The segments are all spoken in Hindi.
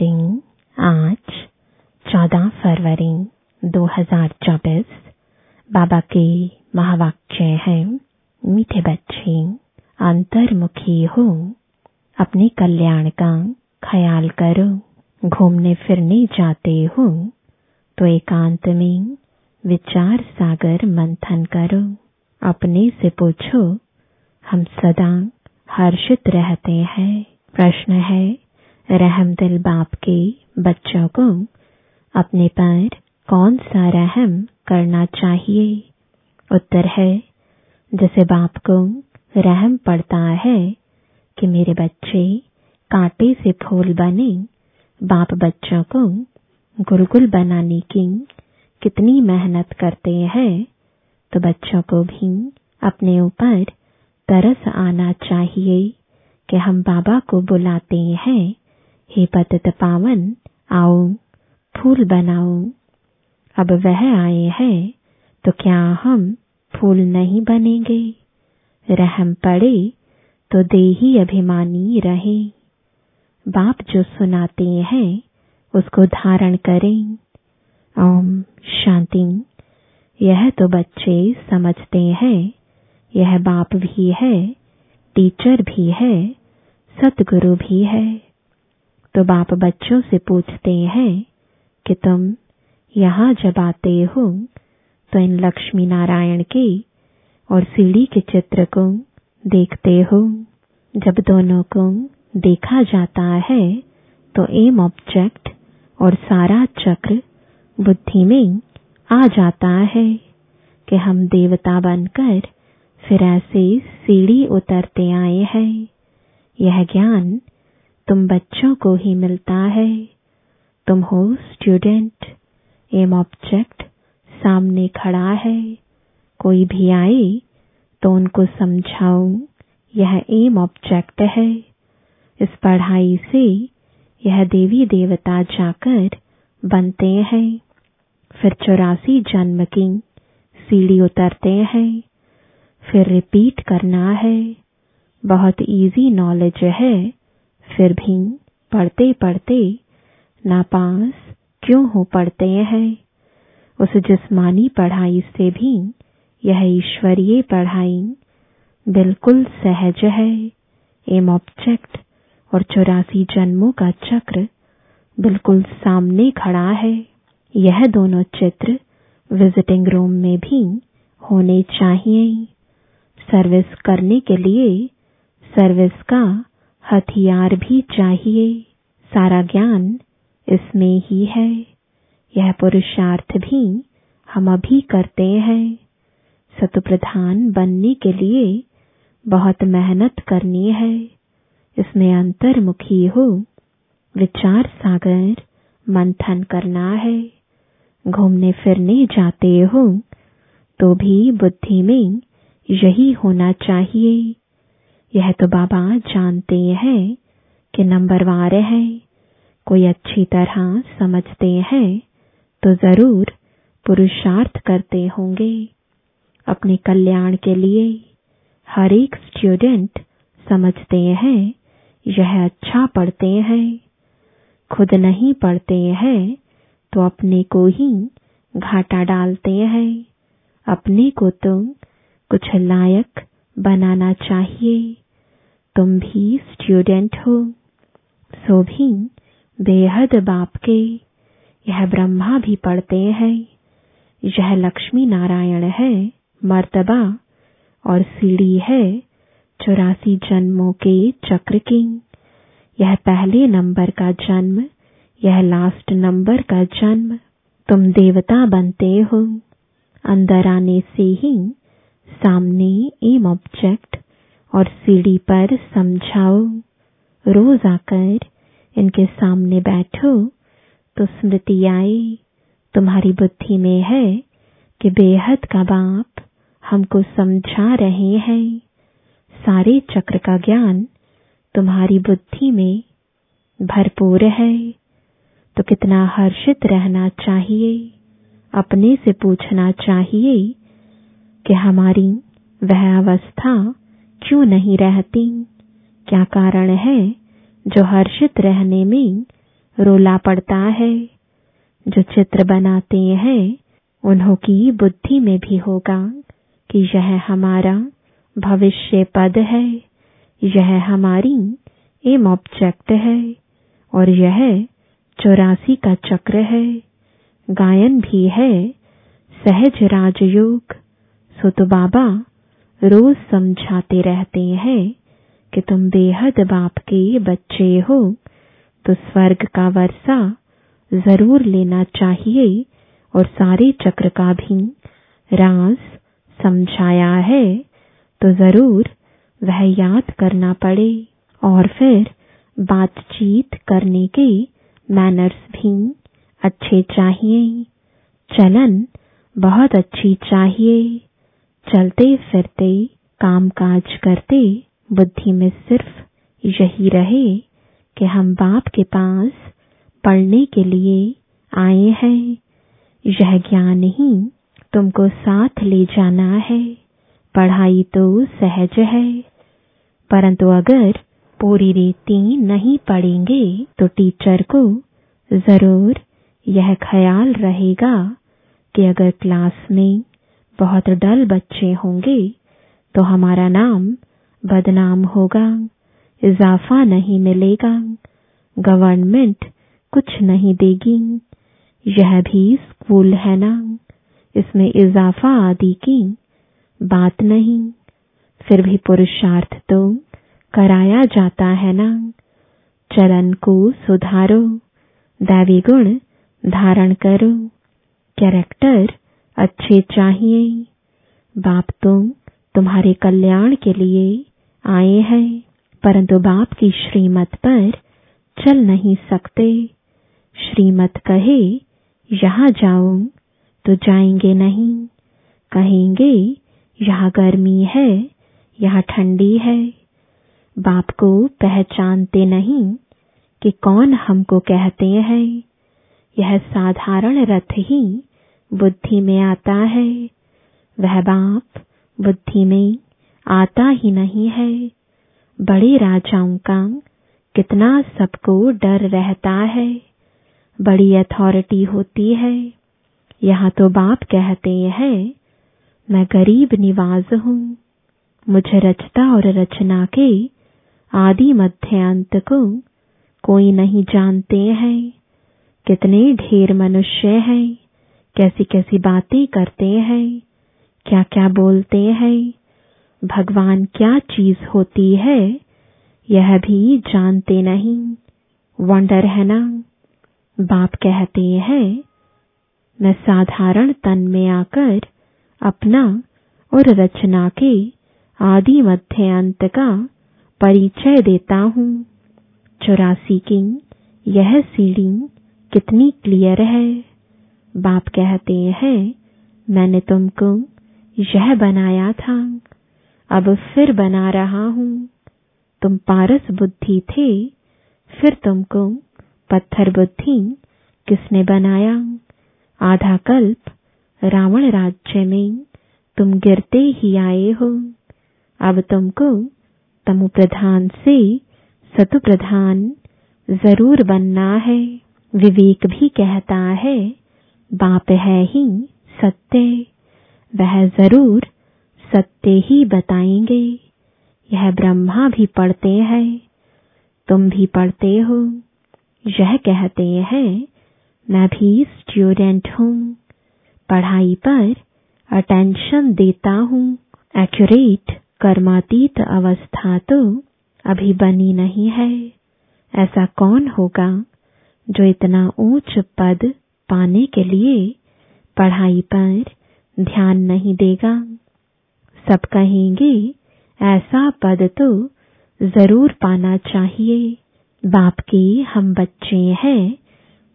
शांति आज 14 फरवरी 2024 बाबा के महावाक्य है, मीठे बच्चे, अंतर्मुखी हो, अपने कल्याण का ख्याल करो, घूमने फिरने जाते हो तो एकांत में विचार सागर मंथन करो, अपने से पूछो, हम सदा हर्षित रहते हैं, प्रश्न है रहम दिल बाप के बच्चों को अपने पर कौन सा रहम करना चाहिए? उत्तर है, जैसे बाप को रहम पड़ता है कि मेरे बच्चे कांटे से फूल बने, बाप बच्चों को गुलगुल बनाने की कितनी मेहनत करते हैं तो बच्चों को भी अपने ऊपर तरस आना चाहिए कि हम बाबा को बुलाते हैं। हे पतित पावन आओ फूल बनाओ अब वह आए हैं तो क्या हम फूल नहीं बनेंगे? रहम पड़े तो दे ही अभिमानी रहे। बाप जो सुनाते हैं, उसको धारण करें। ओम शांति। यह तो बच्चे समझते हैं, यह बाप भी है, टीचर भी है, सतगुरु भी है। तो बाप बच्चों से पूछते हैं कि तुम यहाँ जब आते हो तो इन लक्ष्मी नारायण के और सीढ़ी के चित्र को देखते हो। जब दोनों को देखा जाता है तो एम ऑब्जेक्ट और सारा चक्र बुद्धि में आ जाता है कि हम देवता बनकर फिर ऐसे सीढ़ी उतरते आए हैं। यह ज्ञान तुम बच्चों को ही मिलता है। तुम हो स्टूडेंट एम ऑब्जेक्ट सामने खड़ा है। कोई भी आए तो उनको समझाओ यह एम ऑब्जेक्ट है। इस पढ़ाई से यह देवी देवता जाकर बनते हैं। फिर चौरासी जन्म की सीढ़ी उतरते हैं। फिर रिपीट करना है। बहुत इजी नॉलेज है। फिर भी पढ़ते पढ़ते नापास क्यों हो पढ़ते हैं? उस जिस्मानी पढ़ाई से भी यह ईश्वरीय पढ़ाई बिल्कुल सहज है। एम ऑब्जेक्ट और चौरासी जन्मों का चक्र बिल्कुल सामने खड़ा है। यह दोनों चित्र विजिटिंग रूम में भी होने चाहिए। सर्विस करने के लिए सर्विस का हथियार भी चाहिए। सारा ज्ञान इसमें ही है। यह पुरुषार्थ भी हम अभी करते हैं। सतप्रधान बनने के लिए बहुत मेहनत करनी है। इसमें अंतर्मुखी हो, विचार सागर, मंथन करना है। घूमने फिरने जाते हो तो भी बुद्धि में यही होना चाहिए। यह तो बाबा जानते हैं कि नंबरवार है। कोई अच्छी तरह समझते हैं तो ज़रूर पुरुषार्थ करते होंगे। अपने कल्याण के लिए हर एक स्टूडेंट समझते हैं, यह अच्छा पढ़ते हैं। खुद नहीं पढ़ते हैं तो अपने को ही घाटा डालते हैं। अपने को तो कुछ लायक बनाना चाहिए। तुम भी स्टूडेंट हो। सो भी बेहद बाप के। यह ब्रह्मा भी पढ़ते हैं। यह लक्ष्मी नारायण है, मर्तबा, और सीढ़ी है चौरासी जन्मों के चक्र की। यह पहले नंबर का जन्म, यह लास्ट नंबर का जन्म। तुम देवता बनते हो। अंदर आने से ही सामने एम ऑब्जेक्ट और सीढ़ी पर समझाओ। रोज आकर इनके सामने बैठो। तो स्मृति आए तुम्हारी बुद्धि में है कि बेहद का बाप हमको समझा रहे हैं। सारे चक्र का ज्ञान तुम्हारी बुद्धि में भरपूर है। तो कितना हर्षित रहना चाहिए, अपने से पूछना चाहिए कि हमारी वह अवस्था क्यों नहीं रहती? क्या कारण है जो हर्षित रहने में रोला पड़ता है? जो चित्र बनाते हैं, उन्हों की बुद्धि में भी होगा कि यह हमारा भविष्य पद है, यह हमारी एम ऑब्जेक्ट है, और यह चौरासी का चक्र है। गायन भी है सहज राजयोग। सो तो बाबा रोज समझाते रहते हैं कि तुम बेहद बाप के बच्चे हो तो स्वर्ग का वर्षा ज़रूर लेना चाहिए और सारे चक्र का भी राज समझाया है तो ज़रूर वह याद करना पड़े और फिर बातचीत करने के मैनर्स भी अच्छे चाहिए। चलन बहुत अच्छी चाहिए। चलते फिरते काम काज करते, बुद्धि में सिर्फ़ यही रहे कि हम बाप के पास पढ़ने के लिए आए हैं। यह ज्ञान ही तुमको साथ ले जाना है। पढ़ाई तो सहज है, परंतु अगर पूरी रीति नहीं पढ़ेंगे तो टीचर को ज़रूर यह ख्याल रहेगा कि अगर क्लास में बहुत डल बच्चे होंगे तो हमारा नाम बदनाम होगा, इजाफा नहीं मिलेगा, गवर्नमेंट कुछ नहीं देगी। यह भी स्कूल है ना, इसमें इजाफा आदि की बात नहीं। फिर भी पुरुषार्थ तो कराया जाता है ना। चलन को सुधारो दैवी गुण धारण करो। कैरेक्टर अच्छे चाहिए। बाप तो तुम्हारे कल्याण के लिए आए हैं, परंतु बाप की श्रीमत पर चल नहीं सकते। श्रीमत कहे, यहाँ जाओ तो जाएँगे नहीं। कहेंगे, यहाँ गर्मी है, यहाँ ठंडी है। बाप को पहचानते नहीं कि कौन हमको कहते हैं। यह साधारण रथ ही बुद्धि में आता है। वह बाप बुद्धि में आता ही नहीं है। बड़े राजाओं का कितना सबको डर रहता है। बड़ी अथॉरिटी होती है। यहाँ तो बाप कहते हैं, मैं गरीब निवाज हूँ। मुझे रचता और रचना के आदि मध्य अंत को कोई नहीं जानते हैं। कितने ढेर मनुष्य हैं। कैसी कैसी बातें करते हैं क्या क्या बोलते हैं, भगवान क्या चीज़ होती है, यह भी जानते नहीं। वंडर है ना? बाप कहते हैं, मैं साधारण तन में आकर अपना और रचना के आदि मध्य अंत का परिचय देता हूँ। चौरासी की यह सीढ़ी कितनी क्लियर है? बाप कहते हैं, मैंने तुमको यह बनाया था। अब फिर बना रहा हूँ। तुम पारस बुद्धि थे, फिर तुमको पत्थर बुद्धि किसने बनाया? आधा कल्प रावण राज्य में तुम गिरते ही आए हो। अब तुमको तमु प्रधान से सतु प्रधान ज़रूर बनना है, विवेक भी कहता है। बाप है ही, सत्य। वह ज़रूर सत्य ही बताएँगे। यह ब्रह्मा भी पढ़ते हैं। तुम भी पढ़ते हो। यह कहते हैं, मैं भी स्टूडेंट हूँ। पढ़ाई पर अटेंशन देता हूँ। एक्यूरेट कर्मातीत अवस्था तो अभी बनी नहीं है। ऐसा कौन होगा जो इतना ऊंच पद पाने के लिए पढ़ाई पर ध्यान नहीं देगा। सब कहेंगे, ऐसा पद तो ज़रूर पाना चाहिए। बाप के हम बच्चे हैं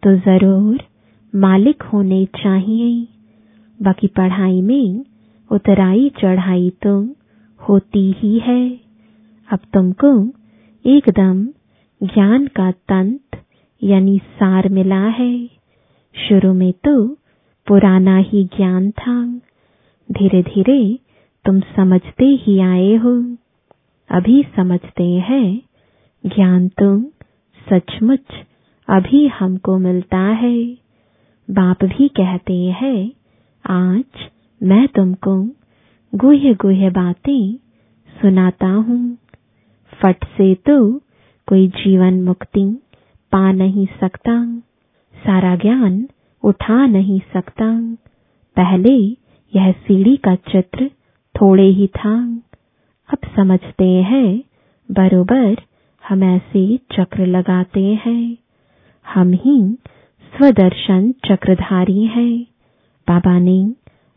तो ज़रूर मालिक होने चाहिए। बाकी पढ़ाई में उतराई चढ़ाई तो होती ही है। अब तुमको एकदम ज्ञान का तंत यानी सार मिला है। शुरू में तो पुराना ही ज्ञान था। धीरे धीरे तुम समझते ही आए हो। अभी समझते हैं, ज्ञान तो सचमुच अभी हमको मिलता है। बाप भी कहते हैं, आज मैं तुमको गुह्य गुह्य बातें सुनाता हूँ। फट से तो कोई जीवन मुक्ति पा नहीं सकता। सारा ज्ञान उठा नहीं सकता। पहले यह सीढ़ी का चित्र थोड़े ही था। अब समझते हैं, बरोबर हम ऐसे चक्र लगाते हैं। हम ही स्वदर्शन चक्रधारी हैं। बाबा ने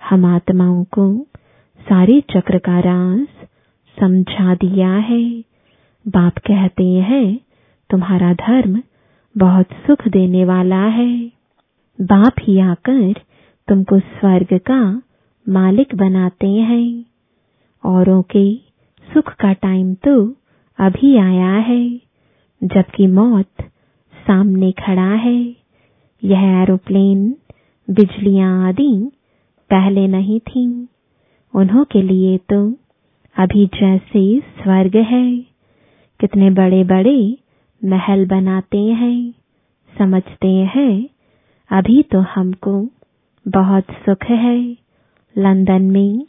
हम आत्माओं को सारे चक्र का राज समझा दिया है। बाप कहते हैं, तुम्हारा धर्म बहुत सुख देने वाला है। बाप ही आकर तुमको स्वर्ग का मालिक बनाते हैं। औरों के सुख का टाइम तो अभी आया है, जबकि मौत सामने खड़ा है। यह एरोप्लेन बिजलियाँ आदि पहले नहीं थीं। उन्हों के लिए तो अभी जैसे स्वर्ग है। कितने बड़े बड़े महल बनाते हैं, समझते हैं, अभी तो हमको बहुत सुख है। लंदन में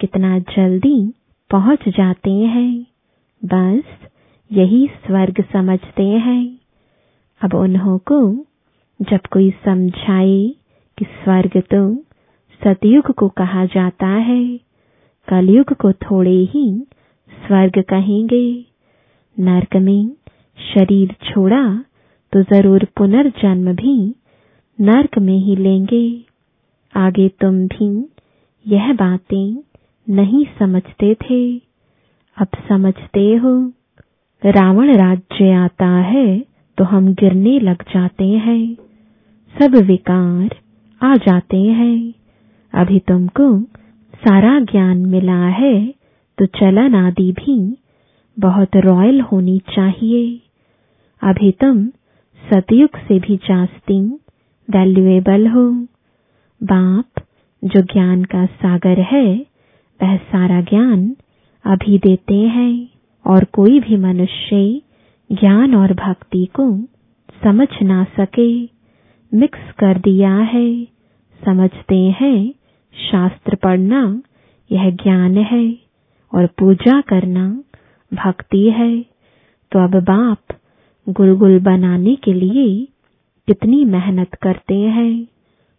कितना जल्दी पहुँच जाते हैं। बस यही स्वर्ग समझते हैं। अब उन्हों को जब कोई समझाए कि स्वर्ग तो सतयुग को कहा जाता है, कलयुग को थोड़े ही स्वर्ग कहेंगे। नरक में शरीर छोड़ा तो ज़रूर पुनर्जन्म भी नरक में ही लेंगे। आगे तुम भी यह बातें नहीं समझते थे। अब समझते हो, रावण राज्य आता है तो हम गिरने लग जाते हैं। सब विकार आ जाते हैं। अभी तुमको सारा ज्ञान मिला है तो चलन आदि भी बहुत रॉयल होनी चाहिए। अभी तुम सतयुग से भी जास्ती वैल्यूएबल हो। बाप, जो ज्ञान का सागर है, वह सारा ज्ञान अभी देते हैं, और कोई भी मनुष्य ज्ञान और भक्ति को समझ ना सके। मिक्स कर दिया है, समझते हैं, शास्त्र पढ़ना यह ज्ञान है, और पूजा करना भक्ति है। तो अब बाप गुलगुल बनाने के लिए कितनी मेहनत करते हैं।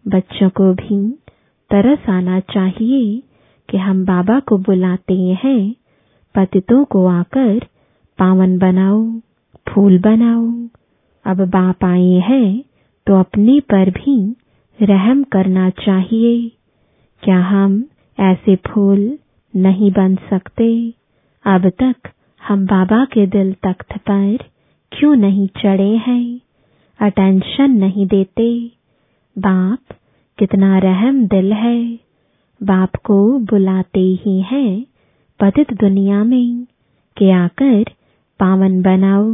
बच्चों को भी तरस आना चाहिए कि हम बाबा को बुलाते हैं। पतितों को आकर पावन बनाओ, फूल बनाओ। अब बाप आए हैं तो अपने पर भी रहम करना चाहिए। क्या हम ऐसे फूल नहीं बन सकते? अब तक हम बाबा के दिल तख्त पर क्यों नहीं चढ़े हैं? अटेंशन नहीं देते। बाप कितना रहम दिल है। बाप को बुलाते ही हैं पतित दुनिया में के आकर पावन बनाओ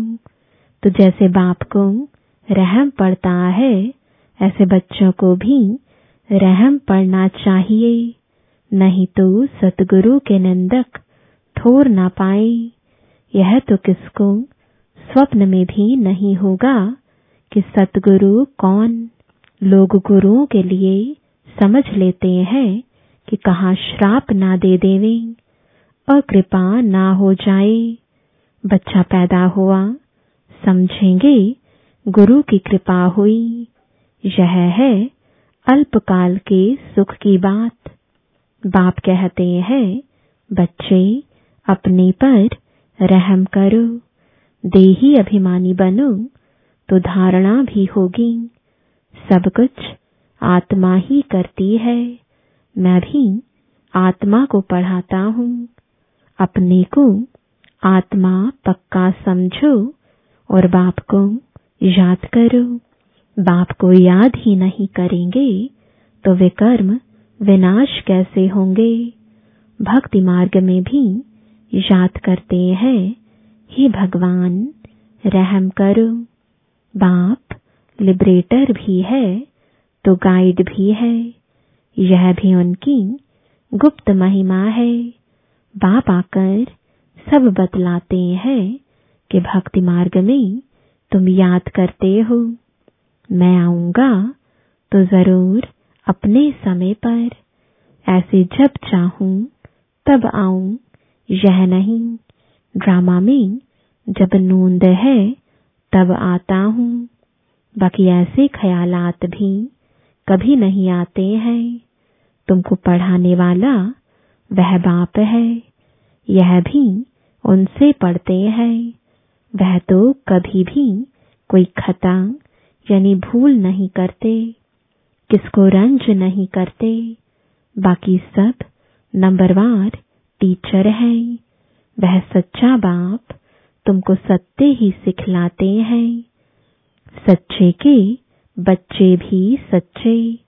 तो जैसे बाप को रहम पड़ता है, ऐसे बच्चों को भी रहम पड़ना चाहिए। नहीं तो सतगुरु के निंदक ठोर ना पाए। यह तो किसको स्वप्न में भी नहीं होगा कि सतगुरु कौन लोग गुरुओं के लिए समझ लेते हैं कि कहा श्राप ना दे देवे अकृपा ना हो जाए। बच्चा पैदा हुआ, समझेंगे गुरु की कृपा हुई। यह है अल्पकाल के सुख की बात। बाप कहते हैं, बच्चे, अपने पर रहम करो। देही अभिमानी बनो तो धारणा भी होगी। सब कुछ आत्मा ही करती है। मैं भी आत्मा को पढ़ाता हूँ। अपने को आत्मा पक्का समझो और बाप को याद करो। बाप को याद ही नहीं करेंगे तो वे कर्म विनाश कैसे होंगे? भक्ति मार्ग में भी याद करते हैं। हे भगवान, रहम करो। बाप लिबरेटर भी है तो गाइड भी है। यह भी उनकी गुप्त महिमा है। बाप आकर सब बतलाते हैं कि भक्ति मार्ग में तुम याद करते हो। मैं आऊँगा तो ज़रूर अपने समय पर। ऐसे जब चाहूँ, तब आऊँ, यह नहीं। ड्रामा में जब नूंद है, तब आता हूँ। बाकी ऐसे ख्यालात भी कभी नहीं आते हैं। तुमको पढ़ाने वाला वह बाप है, यह भी उनसे पढ़ते हैं। वह तो कभी भी कोई खता यानी भूल नहीं करते, किसको रंज नहीं करते। बाकी सब नंबरवार टीचर है। वह सच्चा बाप तुमको सत्य ही सिखलाते हैं। सच्चे के बच्चे भी सच्चे,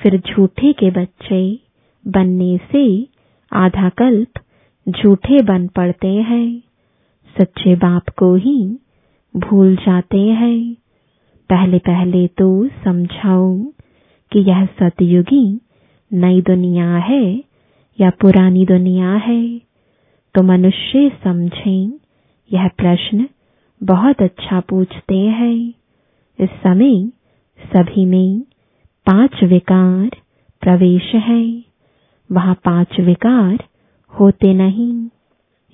फिर झूठे के बच्चे बनने से आधा कल्प झूठे बन पड़ते हैं। सच्चे बाप को ही भूल जाते हैं। पहले पहले तो समझाओ कि यह सतयुगी नई दुनिया है या पुरानी दुनिया है। तो मनुष्य समझें, यह प्रश्न बहुत अच्छा पूछते हैं। इस समय सभी में पाँच विकार प्रवेश है। वहाँ पाँच विकार होते नहीं।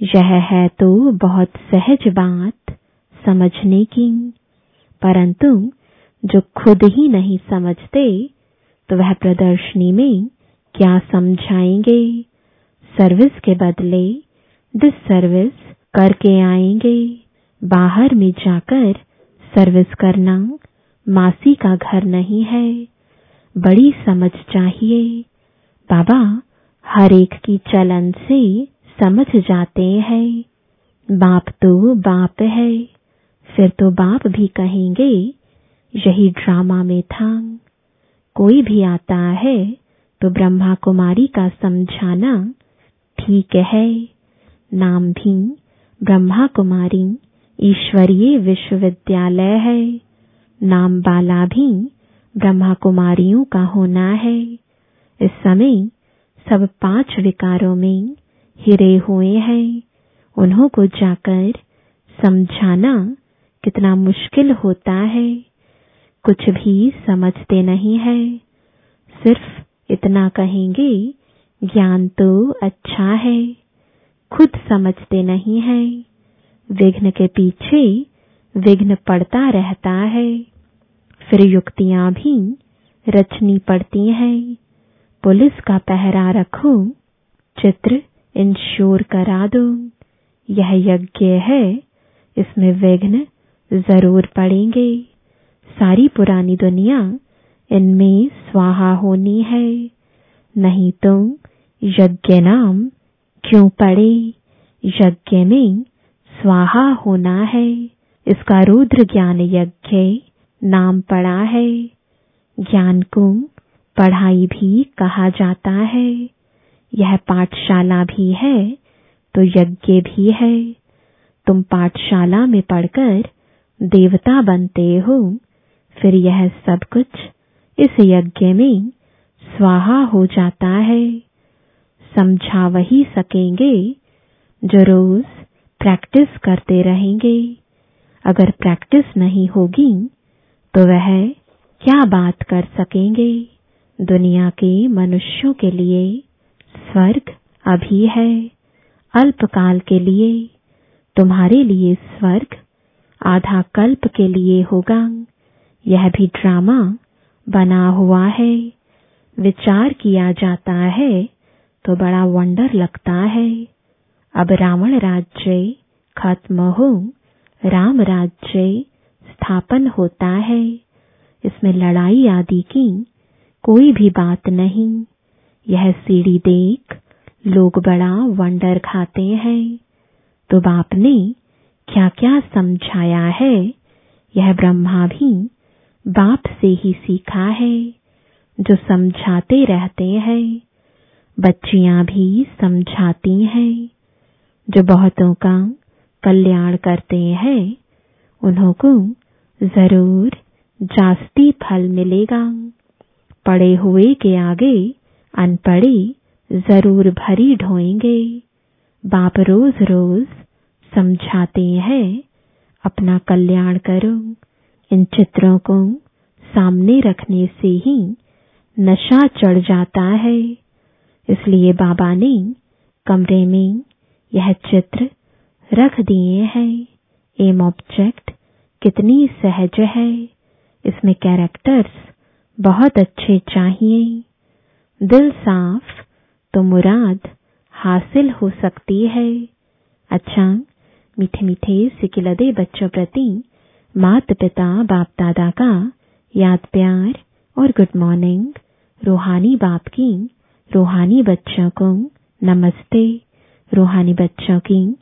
यह है तो बहुत सहज बात समझने की। परंतु जो खुद ही नहीं समझते तो वह प्रदर्शनी में क्या समझाएँगे? सर्विस के बदले डिस सर्विस करके आएँगे। बाहर में जाकर सर्विस करना मासी का घर नहीं है। बड़ी समझ चाहिए। बाबा हर एक की चलन से समझ जाते हैं। बाप तो बाप है। फिर तो बाप भी कहेंगे, यही ड्रामा में था। कोई भी आता है तो ब्रह्मा कुमारी का समझाना ठीक है। नाम भी ब्रह्मा कुमारी ईश्वरीय विश्वविद्यालय है। नाम बाला भी ब्रह्मा कुमारियों का होना है। इस समय सब पाँच विकारों में हिरे हुए हैं। उन्हों को जाकर समझाना कितना मुश्किल होता है। कुछ भी समझते नहीं है। सिर्फ़ इतना कहेंगे, ज्ञान तो अच्छा है। खुद समझते नहीं है। विघ्न के पीछे विघ्न पड़ता रहता है। फिर युक्तियाँ भी रचनी पड़ती हैं। पुलिस का पहरा रखो, चित्र इंश्योर करा दो। यह यज्ञ है, इसमें विघ्न ज़रूर पड़ेंगे। सारी पुरानी दुनिया इनमें स्वाहा होनी है। नहीं तो यज्ञ नाम क्यों पड़े? यज्ञ में स्वाहा होना है। इसका रुद्र ज्ञान यज्ञ नाम पड़ा है। ज्ञान को पढ़ाई भी कहा जाता है। यह पाठशाला भी है तो यज्ञ भी है। तुम पाठशाला में पढ़कर देवता बनते हो। फिर यह सब कुछ इस यज्ञ में स्वाहा हो जाता है। समझा वही सकेंगे जो रोज प्रैक्टिस करते रहेंगे। अगर प्रैक्टिस नहीं होगी तो वह क्या बात कर सकेंगे? दुनिया के मनुष्यों के लिए स्वर्ग अभी है। अल्पकाल के लिए तुम्हारे लिए स्वर्ग, आधा कल्प के लिए होगा। यह भी ड्रामा बना हुआ है। विचार किया जाता है तो बड़ा वंडर लगता है। अब रावण राज्य खत्म हो, राम राज्य स्थापन होता है। इसमें लड़ाई आदि की कोई भी बात नहीं। यह सीढ़ी देख लोग बड़ा वंडर खाते हैं। तो बाप ने क्या क्या समझाया है? यह ब्रह्मा भी बाप से ही सीखा है, जो समझाते रहते हैं। बच्चियाँ भी समझाती हैं। जो बहुतों का कल्याण करते हैं उन्हों को ज़रूर जास्ती फल मिलेगा। पड़े हुए के आगे अनपढ़े ज़रूर भरी ढोएँगे। बाप रोज रोज समझाते हैं, अपना कल्याण करो। इन चित्रों को सामने रखने से ही नशा चढ़ जाता है। इसलिए बाबा ने कमरे में यह चित्र रख दिए हैं। एम ऑब्जेक्ट कितनी सहज है। इसमें कैरेक्टर्स बहुत अच्छे चाहिए। दिल साफ़ तो मुराद हासिल हो सकती है। अच्छा मीठे मीठे सिकिलदे बच्चों प्रति माता पिता बाप दादा का याद प्यार और गुड मॉर्निंग रूहानी बाप की रूहानी बच्चों को, नमस्ते, रूहानी बच्चों की,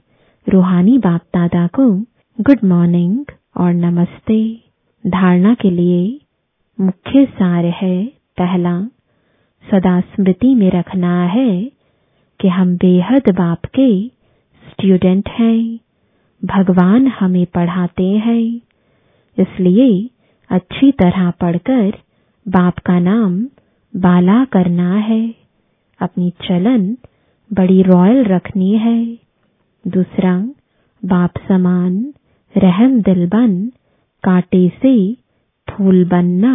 रूहानी बाप दादा को, गुड मॉर्निंग और नमस्ते। धारणा के लिए मुख्य सार है, पहला सदा स्मृति में रखना है कि हम बेहद बाप के स्टूडेंट हैं, भगवान हमें पढ़ाते हैं, इसलिए अच्छी तरह पढ़कर बाप का नाम बाला करना है। अपनी चलन बड़ी रॉयल रखनी है। दूसरा, बाप समान, रहम दिल बन, कांटे से फूल बनना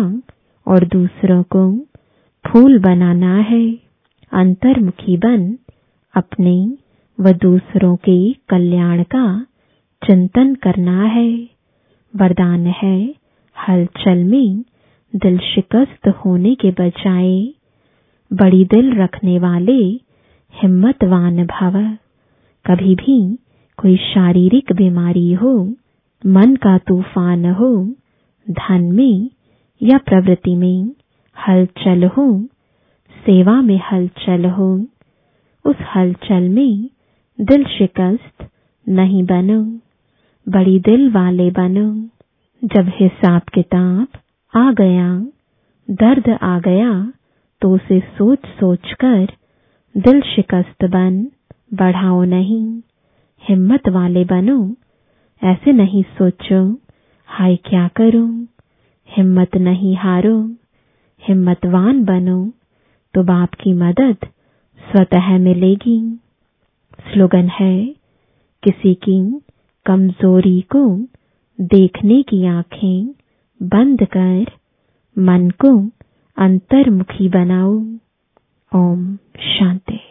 और दूसरों को फूल बनाना है। अंतर्मुखी बन अपने व दूसरों के कल्याण का चिंतन करना है। वरदान है हलचल में दिल शिकस्त होने के बजाय बड़ी दिल रखने वाले, हिम्मतवान भव। कभी भी कोई शारीरिक बीमारी हो, मन का तूफ़ान हो, धन में या प्रवृत्ति में हलचल हो, सेवा में हलचल हो, उस हलचल में दिल शिकस्त नहीं बनो। बड़ी दिल वाले बनो। जब हिसाब किताब आ गया, दर्द आ गया तो उसे सोच सोच कर दिल शिकस्त बन, बढ़ाओ नहीं, हिम्मत वाले बनो, ऐसे नहीं सोचो, हाय क्या करूँ, हिम्मत नहीं हारो, हिम्मतवान बनो तो बाप की मदद स्वतः मिलेगी। स्लोगन है, किसी की कमज़ोरी को देखने की आँखें बंद कर, मन को अंतर्मुखी बनाओ। ओम शांति।